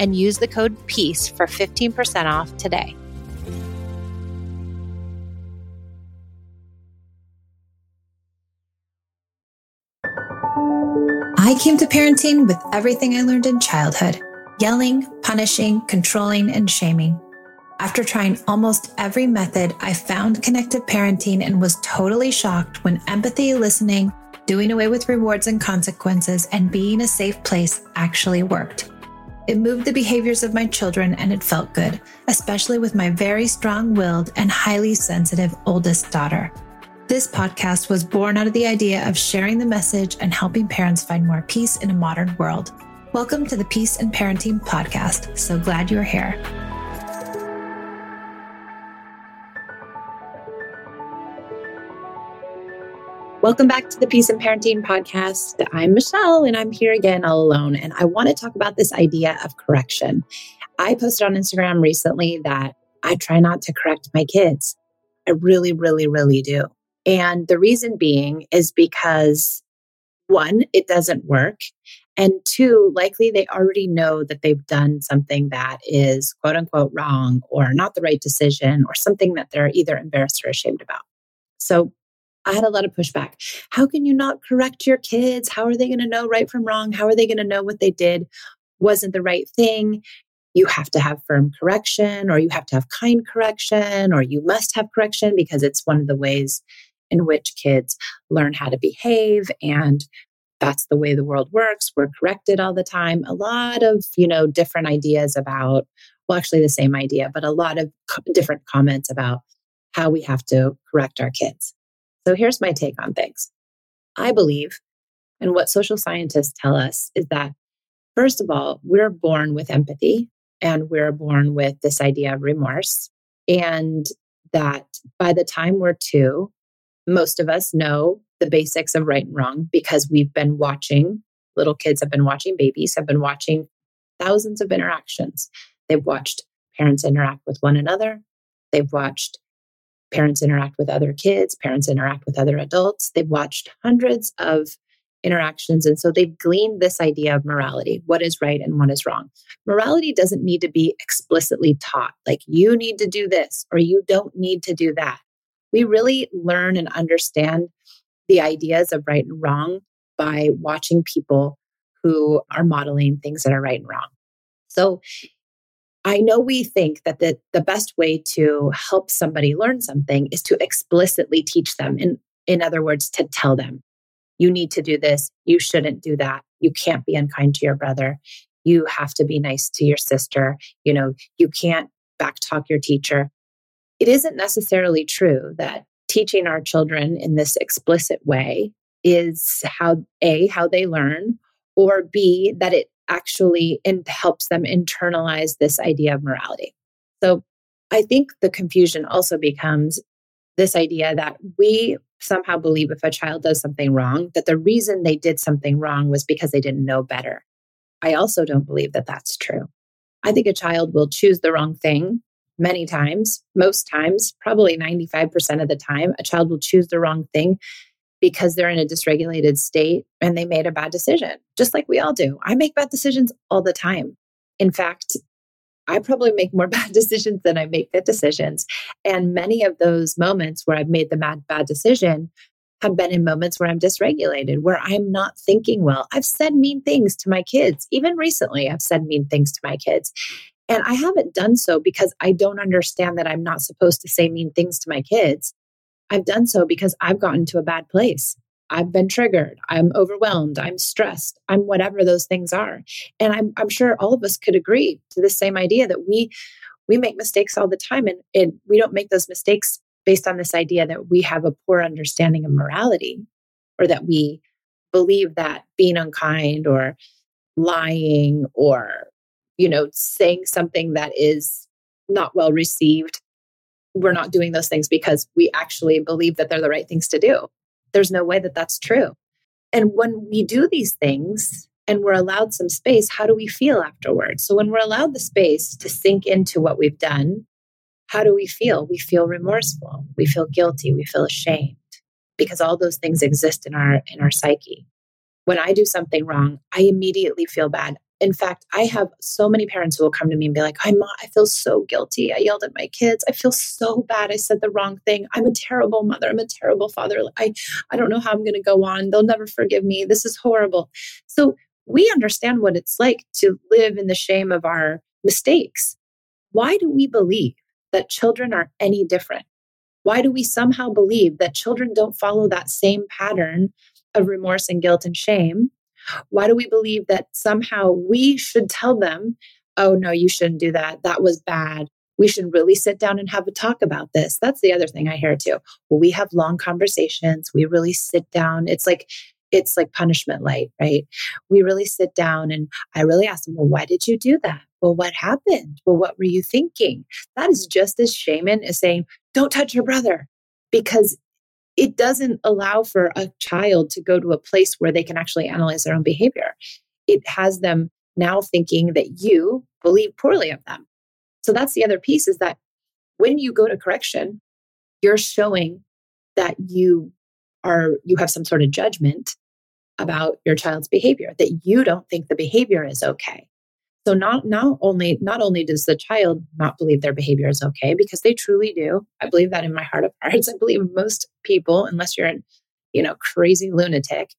and use the code PEACE for 15% off today. I came to parenting with everything I learned in childhood yelling, punishing, controlling, and shaming. After trying almost every method, I found connected parenting and was totally shocked when empathy, listening, doing away with rewards and consequences, and being a safe place actually worked. It moved the behaviors of my children and it felt good, especially with my very strong willed and highly sensitive oldest daughter. This podcast was born out of the idea of sharing the message and helping parents find more peace in a modern world. Welcome to the Peace and Parenting Podcast. So glad you're here. Welcome back to the Peace and Parenting Podcast. I'm Michelle and I'm here again all alone. And I want to talk about this idea of correction. I posted on Instagram recently that I try not to correct my kids. I really, really, really do. And the reason being is because one, it doesn't work. And two, likely they already know that they've done something that is quote unquote wrong or not the right decision or something that they're either embarrassed or ashamed about. So I had a lot of pushback. How can you not correct your kids? How are they going to know right from wrong? How are they going to know what they did wasn't the right thing? You have to have firm correction, or you have to have kind correction, or you must have correction because it's one of the ways in which kids learn how to behave and that's the way the world works we're corrected all the time a lot of you know different ideas about well actually the same idea but a lot of co- different comments about how we have to correct our kids so here's my take on things i believe and what social scientists tell us is that first of all we're born with empathy and we're born with this idea of remorse and that by the time we're two most of us know the basics of right and wrong because we've been watching, little kids have been watching, babies have been watching thousands of interactions. They've watched parents interact with one another. They've watched parents interact with other kids, parents interact with other adults. They've watched hundreds of interactions. And so they've gleaned this idea of morality what is right and what is wrong. Morality doesn't need to be explicitly taught, like you need to do this or you don't need to do that we really learn and understand the ideas of right and wrong by watching people who are modeling things that are right and wrong. So I know we think that the, the best way to help somebody learn something is to explicitly teach them. In, in other words, to tell them, you need to do this, you shouldn't do that, you can't be unkind to your brother, you have to be nice to your sister, you know, you can't backtalk your teacher. It isn't necessarily true that teaching our children in this explicit way is how A, how they learn, or B, that it actually in, helps them internalize this idea of morality. So I think the confusion also becomes this idea that we somehow believe if a child does something wrong, that the reason they did something wrong was because they didn't know better. I also don't believe that that's true. I think a child will choose the wrong thing many times, most times, probably 95% of the time, a child will choose the wrong thing because they're in a dysregulated state and they made a bad decision, just like we all do. I make bad decisions all the time. In fact, I probably make more bad decisions than I make good decisions. And many of those moments where I've made the bad, bad decision have been in moments where I'm dysregulated, where I'm not thinking well. I've said mean things to my kids. Even recently, I've said mean things to my kids. And I haven't done so because I don't understand that I'm not supposed to say mean things to my kids. I've done so because I've gotten to a bad place. I've been triggered. I'm overwhelmed. I'm stressed. I'm whatever those things are. And I'm, I'm sure all of us could agree to the same idea that we we make mistakes all the time and, and we don't make those mistakes based on this idea that we have a poor understanding of morality or that we believe that being unkind or lying or you know saying something that is not well received we're not doing those things because we actually believe that they're the right things to do. There's no way that that's true. And when we do these things and we're allowed some space how do we feel afterwards? So when we're allowed the space to sink into what we've done how do we feel? We feel remorseful. We feel guilty. We feel ashamed because all those things exist in our in our psyche. When I do something wrong, I immediately feel bad. In fact, I have so many parents who will come to me and be like, "I'm I feel so guilty. I yelled at my kids. I feel so bad. I said the wrong thing. I'm a terrible mother. I'm a terrible father. I, I don't know how I'm going to go on. They'll never forgive me. This is horrible." So we understand what it's like to live in the shame of our mistakes. Why do we believe that children are any different? Why do we somehow believe that children don't follow that same pattern of remorse and guilt and shame? Why do we believe that somehow we should tell them, oh, no, you shouldn't do that. That was bad. We should really sit down and have a talk about this. That's the other thing I hear too. Well, we have long conversations. We really sit down. It's like, it's like punishment light, right? We really sit down and I really ask them, well, why did you do that? Well, what happened? Well, what were you thinking? That is just as shaman as saying, don't touch your brother because it doesn't allow for a child to go to a place where they can actually analyze their own behavior. It has them now thinking that you believe poorly of them. So that's the other piece is that when you go to correction, you're showing that you are you have some sort of judgment about your child's behavior that you don't think the behavior is okay so not not only not only does the child not believe their behavior is okay because they truly do. I believe that in my heart of hearts. I believe most people, unless you're an you know crazy lunatic,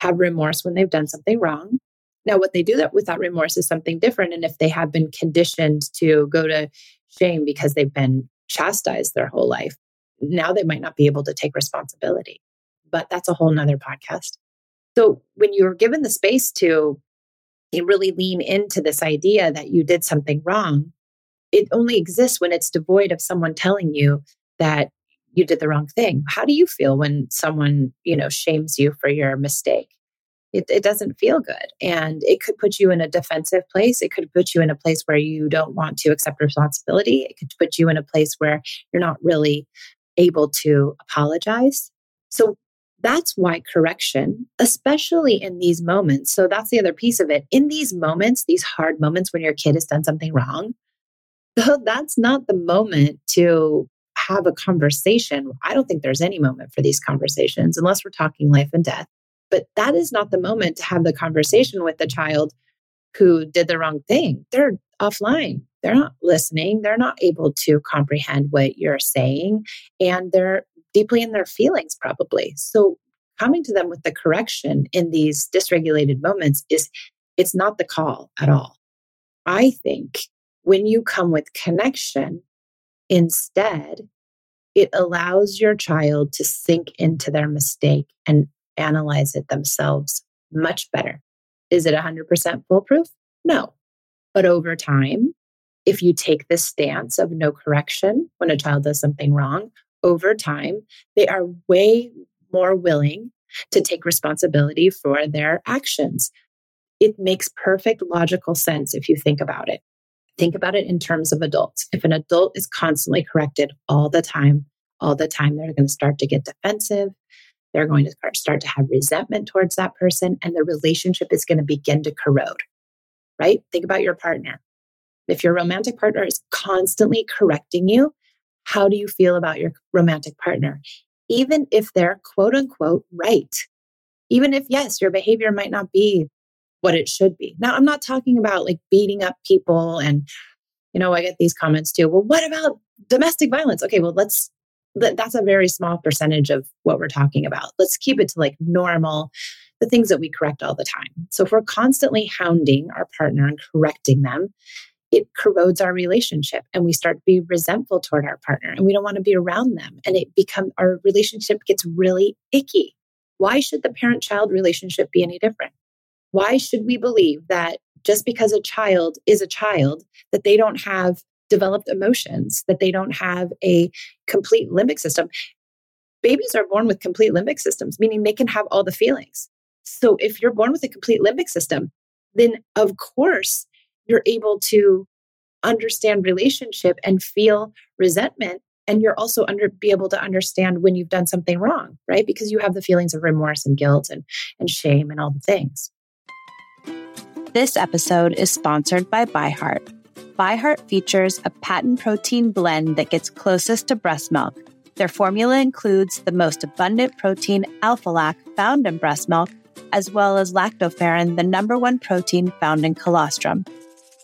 have remorse when they've done something wrong. Now, what they do that without remorse is something different. And if they have been conditioned to go to shame because they've been chastised their whole life, now they might not be able to take responsibility. But that's a whole nother podcast. So when you're given the space to you really lean into this idea that you did something wrong, it only exists when it's devoid of someone telling you that you did the wrong thing. How do you feel when someone, you know, shames you for your mistake? It, it doesn't feel good. And it could put you in a defensive place. It could put you in a place where you don't want to accept responsibility. It could put you in a place where you're not really able to apologize. So that's why correction, especially in these moments, so that's the other piece of it. In these moments, these hard moments when your kid has done something wrong, that's not the moment to have a conversation. I don't think there's any moment for these conversations unless we're talking life and death. But that is not the moment to have the conversation with the child who did the wrong thing. They're offline. They're not listening. They're not able to comprehend what you're saying. And they're deeply in their feelings, probably. So coming to them with the correction in these dysregulated moments is it's not the call at all. I think when you come with connection, instead, it allows your child to sink into their mistake and analyze it themselves much better. Is it 100% foolproof? No. But over time, if you take this stance of no correction when a child does something wrong, over time, they are way more willing to take responsibility for their actions. It makes perfect logical sense if you think about it. Think about it in terms of adults. If an adult is constantly corrected all the time, all the time, they're going to start to get defensive. They're going to start to have resentment towards that person, and the relationship is going to begin to corrode, right? Think about your partner. If your romantic partner is constantly correcting you, how do you feel about your romantic partner? Even if they're quote unquote right. Even if, yes, your behavior might not be what it should be. Now, I'm not talking about like beating up people and, you know, I get these comments too. Well, what about domestic violence? Okay, well, let's, that's a very small percentage of what we're talking about. Let's keep it to like normal, the things that we correct all the time. So if we're constantly hounding our partner and correcting them, it corrodes our relationship and we start to be resentful toward our partner and we don't want to be around them and it become our relationship gets really icky. Why should the parent child relationship be any different? Why should we believe that just because a child is a child that they don't have developed emotions that they don't have a complete limbic system? Babies are born with complete limbic systems meaning they can have all the feelings. So if you're born with a complete limbic system then of course you're able to understand relationship and feel resentment and you're also under be able to understand when you've done something wrong right because you have the feelings of remorse and guilt and and shame and all the things this episode is sponsored by ByHeart. ByHeart features a patent protein blend that gets closest to breast milk. Their formula includes the most abundant protein alpha lac found in breast milk, as well as lactoferrin, the number one protein found in colostrum.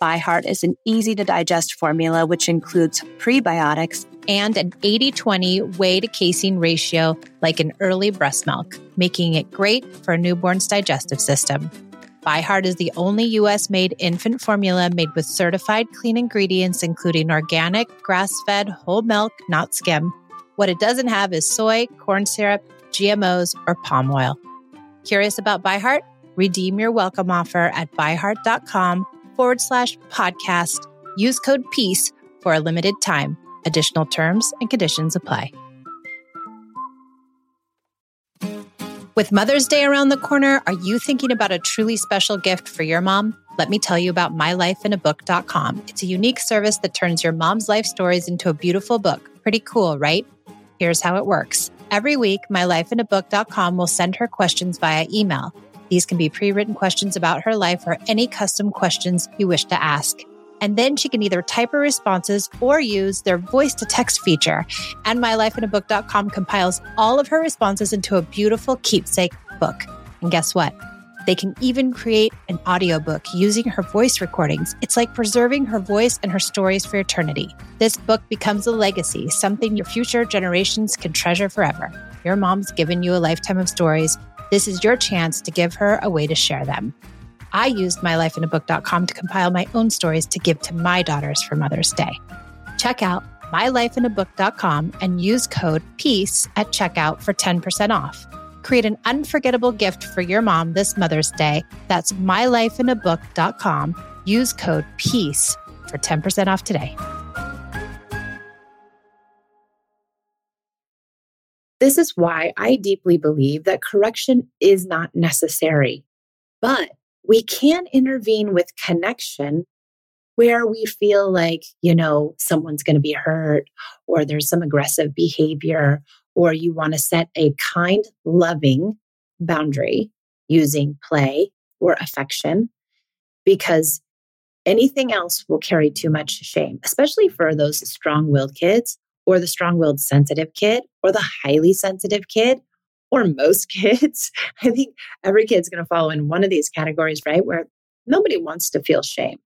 ByHeart is an easy to digest formula which includes prebiotics and an 80 20 whey to casein ratio like in early breast milk, making it great for a newborn's digestive system. ByHeart is the only US made infant formula made with certified clean ingredients, including organic, grass fed, whole milk, not skim. What it doesn't have is soy, corn syrup, GMOs, or palm oil. Curious about ByHeart? Redeem your welcome offer at byheart.com forward slash podcast. Use code PEACE for a limited time. Additional terms and conditions apply. With Mother's Day around the corner, are you thinking about a truly special gift for your mom? Let me tell you about mylifeinabook.com. It's a unique service that turns your mom's life stories into a beautiful book. Pretty cool, right? Here's how it works. Every week, mylifeinabook.com will send her questions via email. These can be pre written questions about her life or any custom questions you wish to ask. And then she can either type her responses or use their voice to text feature. And mylifeinabook.com compiles all of her responses into a beautiful keepsake book. And guess what? They can even create an audiobook using her voice recordings. It's like preserving her voice and her stories for eternity. This book becomes a legacy, something your future generations can treasure forever. Your mom's given you a lifetime of stories this is your chance to give her a way to share them. I used mylifeinabook.com to compile my own stories to give to my daughters for Mother's Day. Check out mylifeinabook.com and use code PEACE at checkout for 10% off. Create an unforgettable gift for your mom this Mother's Day. That's mylifeinabook.com. Use code PEACE for 10% off today. This is why I deeply believe that correction is not necessary, but we can intervene with connection where we feel like, you know, someone's going to be hurt or there's some aggressive behavior or you want to set a kind, loving boundary using play or affection because anything else will carry too much shame, especially for those strong willed kids or the strong willed sensitive kid or the highly sensitive kid or most kids. I think every kid's going to fall in one of these categories, right? Where nobody wants to feel shame.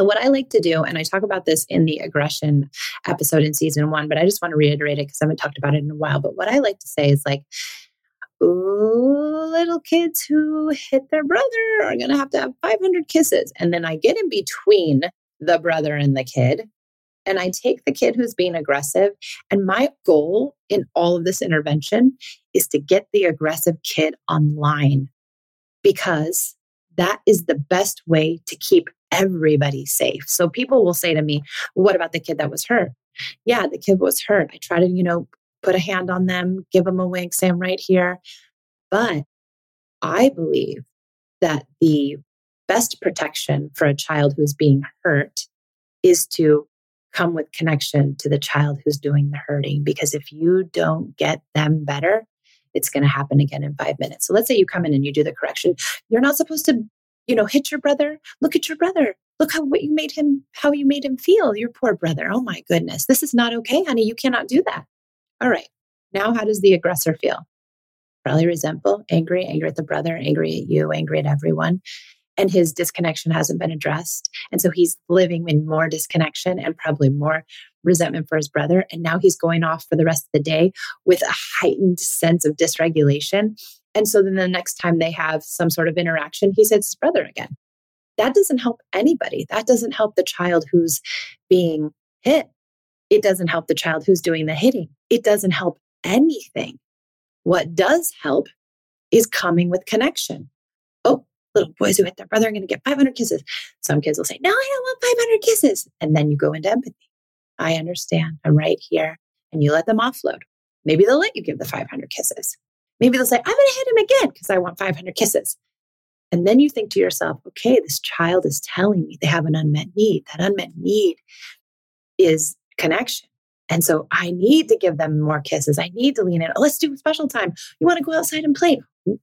So, what I like to do, and I talk about this in the aggression episode in season one, but I just want to reiterate it because I haven't talked about it in a while. But what I like to say is like, Ooh, little kids who hit their brother are going to have to have 500 kisses. And then I get in between the brother and the kid and I take the kid who's being aggressive. And my goal in all of this intervention is to get the aggressive kid online because that is the best way to keep everybody safe. So people will say to me, What about the kid that was hurt? Yeah, the kid was hurt. I try to, you know, put a hand on them, give them a wink, say, I'm right here. But I believe that the best protection for a child who is being hurt is to come with connection to the child who's doing the hurting. Because if you don't get them better, it's going to happen again in five minutes. So let's say you come in and you do the correction. You're not supposed to, you know, hit your brother. Look at your brother. Look how what you made him, how you made him feel. Your poor brother. Oh my goodness. This is not okay, honey. You cannot do that. All right. Now, how does the aggressor feel? Probably resentful, angry, angry at the brother, angry at you, angry at everyone and his disconnection hasn't been addressed. And so he's living in more disconnection and probably more resentment for his brother. And now he's going off for the rest of the day with a heightened sense of dysregulation. And so then the next time they have some sort of interaction, he hits his brother again. That doesn't help anybody. That doesn't help the child who's being hit. It doesn't help the child who's doing the hitting. It doesn't help anything. What does help is coming with connection. Little boys who hit their brother are going to get 500 kisses. Some kids will say, No, I don't want 500 kisses. And then you go into empathy. I understand. I'm right here. And you let them offload. Maybe they'll let you give the 500 kisses. Maybe they'll say, I'm going to hit him again because I want 500 kisses. And then you think to yourself, okay, this child is telling me they have an unmet need. That unmet need is connection. And so I need to give them more kisses. I need to lean in. Oh, let's do special time. You want to go outside and play?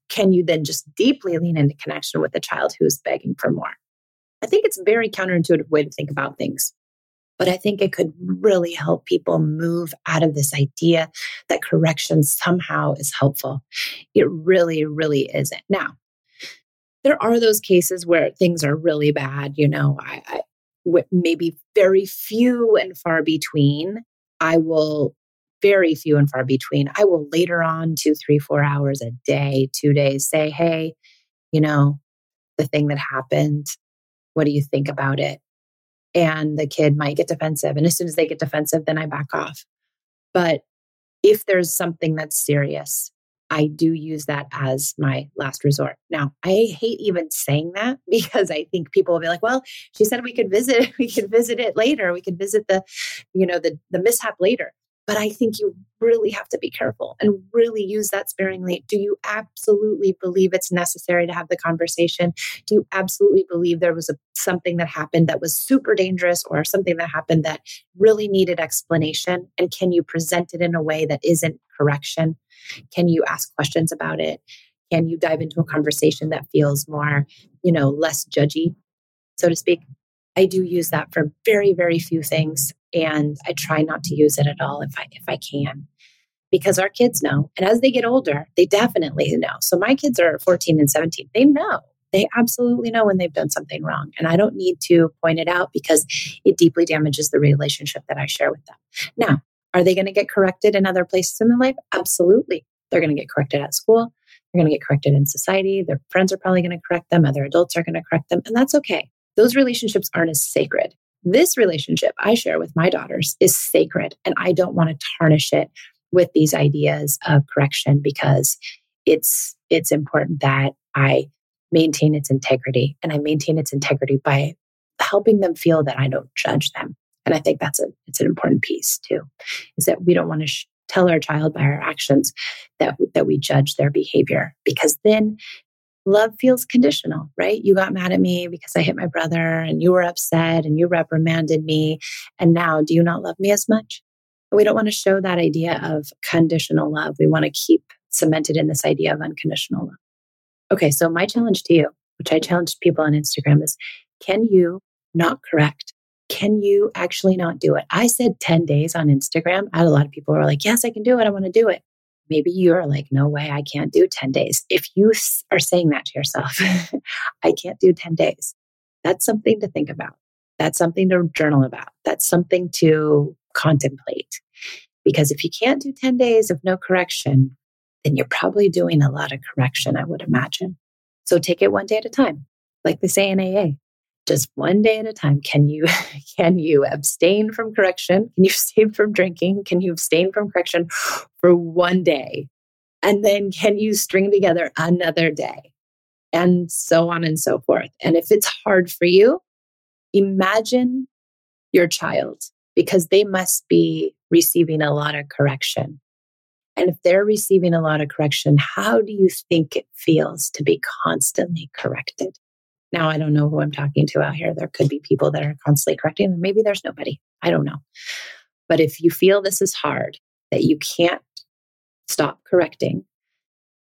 Can you then just deeply lean into connection with the child who's begging for more? I think it's a very counterintuitive way to think about things. But I think it could really help people move out of this idea that correction somehow is helpful. It really, really isn't. Now, there are those cases where things are really bad. You know, I, I maybe very few and far between. I will very few and far between. I will later on, two, three, four hours a day, two days, say, hey, you know, the thing that happened, what do you think about it? And the kid might get defensive. And as soon as they get defensive, then I back off. But if there's something that's serious, I do use that as my last resort. Now, I hate even saying that because I think people will be like, well, she said we could visit, we could visit it later. We could visit the, you know, the the mishap later. But I think you really have to be careful and really use that sparingly. Do you absolutely believe it's necessary to have the conversation? Do you absolutely believe there was a, something that happened that was super dangerous or something that happened that really needed explanation? And can you present it in a way that isn't correction? Can you ask questions about it? Can you dive into a conversation that feels more, you know, less judgy, so to speak? I do use that for very, very few things. And I try not to use it at all if I if I can. Because our kids know. And as they get older, they definitely know. So my kids are 14 and 17. They know. They absolutely know when they've done something wrong. And I don't need to point it out because it deeply damages the relationship that I share with them. Now, are they going to get corrected in other places in their life? Absolutely. They're going to get corrected at school. They're going to get corrected in society. Their friends are probably going to correct them. Other adults are going to correct them. And that's okay. Those relationships aren't as sacred. This relationship I share with my daughters is sacred, and I don't want to tarnish it with these ideas of correction because it's it's important that I maintain its integrity and I maintain its integrity by helping them feel that I don't judge them. And I think that's a it's an important piece too, is that we don't want to sh- tell our child by our actions that that we judge their behavior because then love feels conditional, right? You got mad at me because I hit my brother and you were upset and you reprimanded me. And now do you not love me as much? We don't want to show that idea of conditional love. We want to keep cemented in this idea of unconditional love. Okay, so my challenge to you, which I challenge people on Instagram, is can you not correct? Can you actually not do it? I said 10 days on Instagram. I had a lot of people who are like, yes, I can do it. I want to do it maybe you're like, no way, I can't do 10 days. If you are saying that to yourself, I can't do 10 days, that's something to think about. That's something to journal about. That's something to contemplate. Because if you can't do 10 days of no correction, then you're probably doing a lot of correction, I would imagine. So take it one day at a time, like they say in AA just one day at a time. Can you can you abstain from correction? Can you abstain from drinking? Can you abstain from correction for one day? And then can you string together another day? And so on and so forth. And if it's hard for you imagine your child because they must be receiving a lot of correction. And if they're receiving a lot of correction how do you think it feels to be constantly corrected now, I don't know who I'm talking to out here. There could be people that are constantly correcting, and maybe there's nobody. I don't know. But if you feel this is hard, that you can't stop correcting,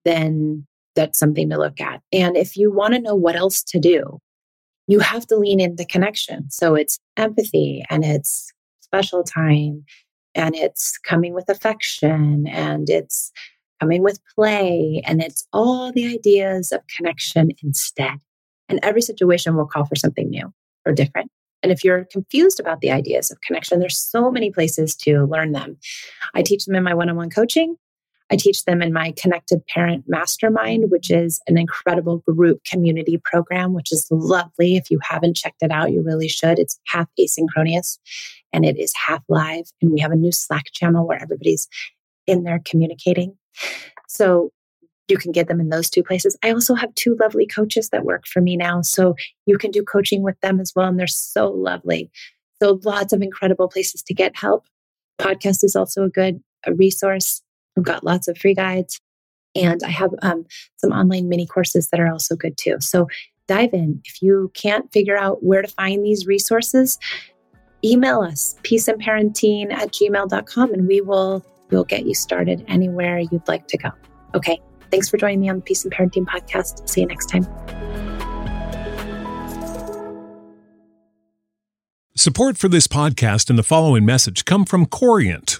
then that's something to look at. And if you want to know what else to do, you have to lean into connection. So it's empathy and it's special time and it's coming with affection and it's coming with play and it's all the ideas of connection instead. And every situation will call for something new or different. And if you're confused about the ideas of connection, there's so many places to learn them. I teach them in my one on one coaching. I teach them in my Connected Parent Mastermind, which is an incredible group community program, which is lovely. If you haven't checked it out, you really should. It's half asynchronous and it is half live. And we have a new Slack channel where everybody's in there communicating. So you can get them in those two places. I also have two lovely coaches that work for me now. So you can do coaching with them as well. And they're so lovely. So lots of incredible places to get help. Podcast is also a good a resource. I've got lots of free guides. And I have um, some online mini courses that are also good too. So dive in. If you can't figure out where to find these resources, email us, peaceandparenting at gmail.com, and we will we'll get you started anywhere you'd like to go. Okay. Thanks for joining me on the Peace and Parenting podcast. See you next time. Support for this podcast and the following message come from Corient.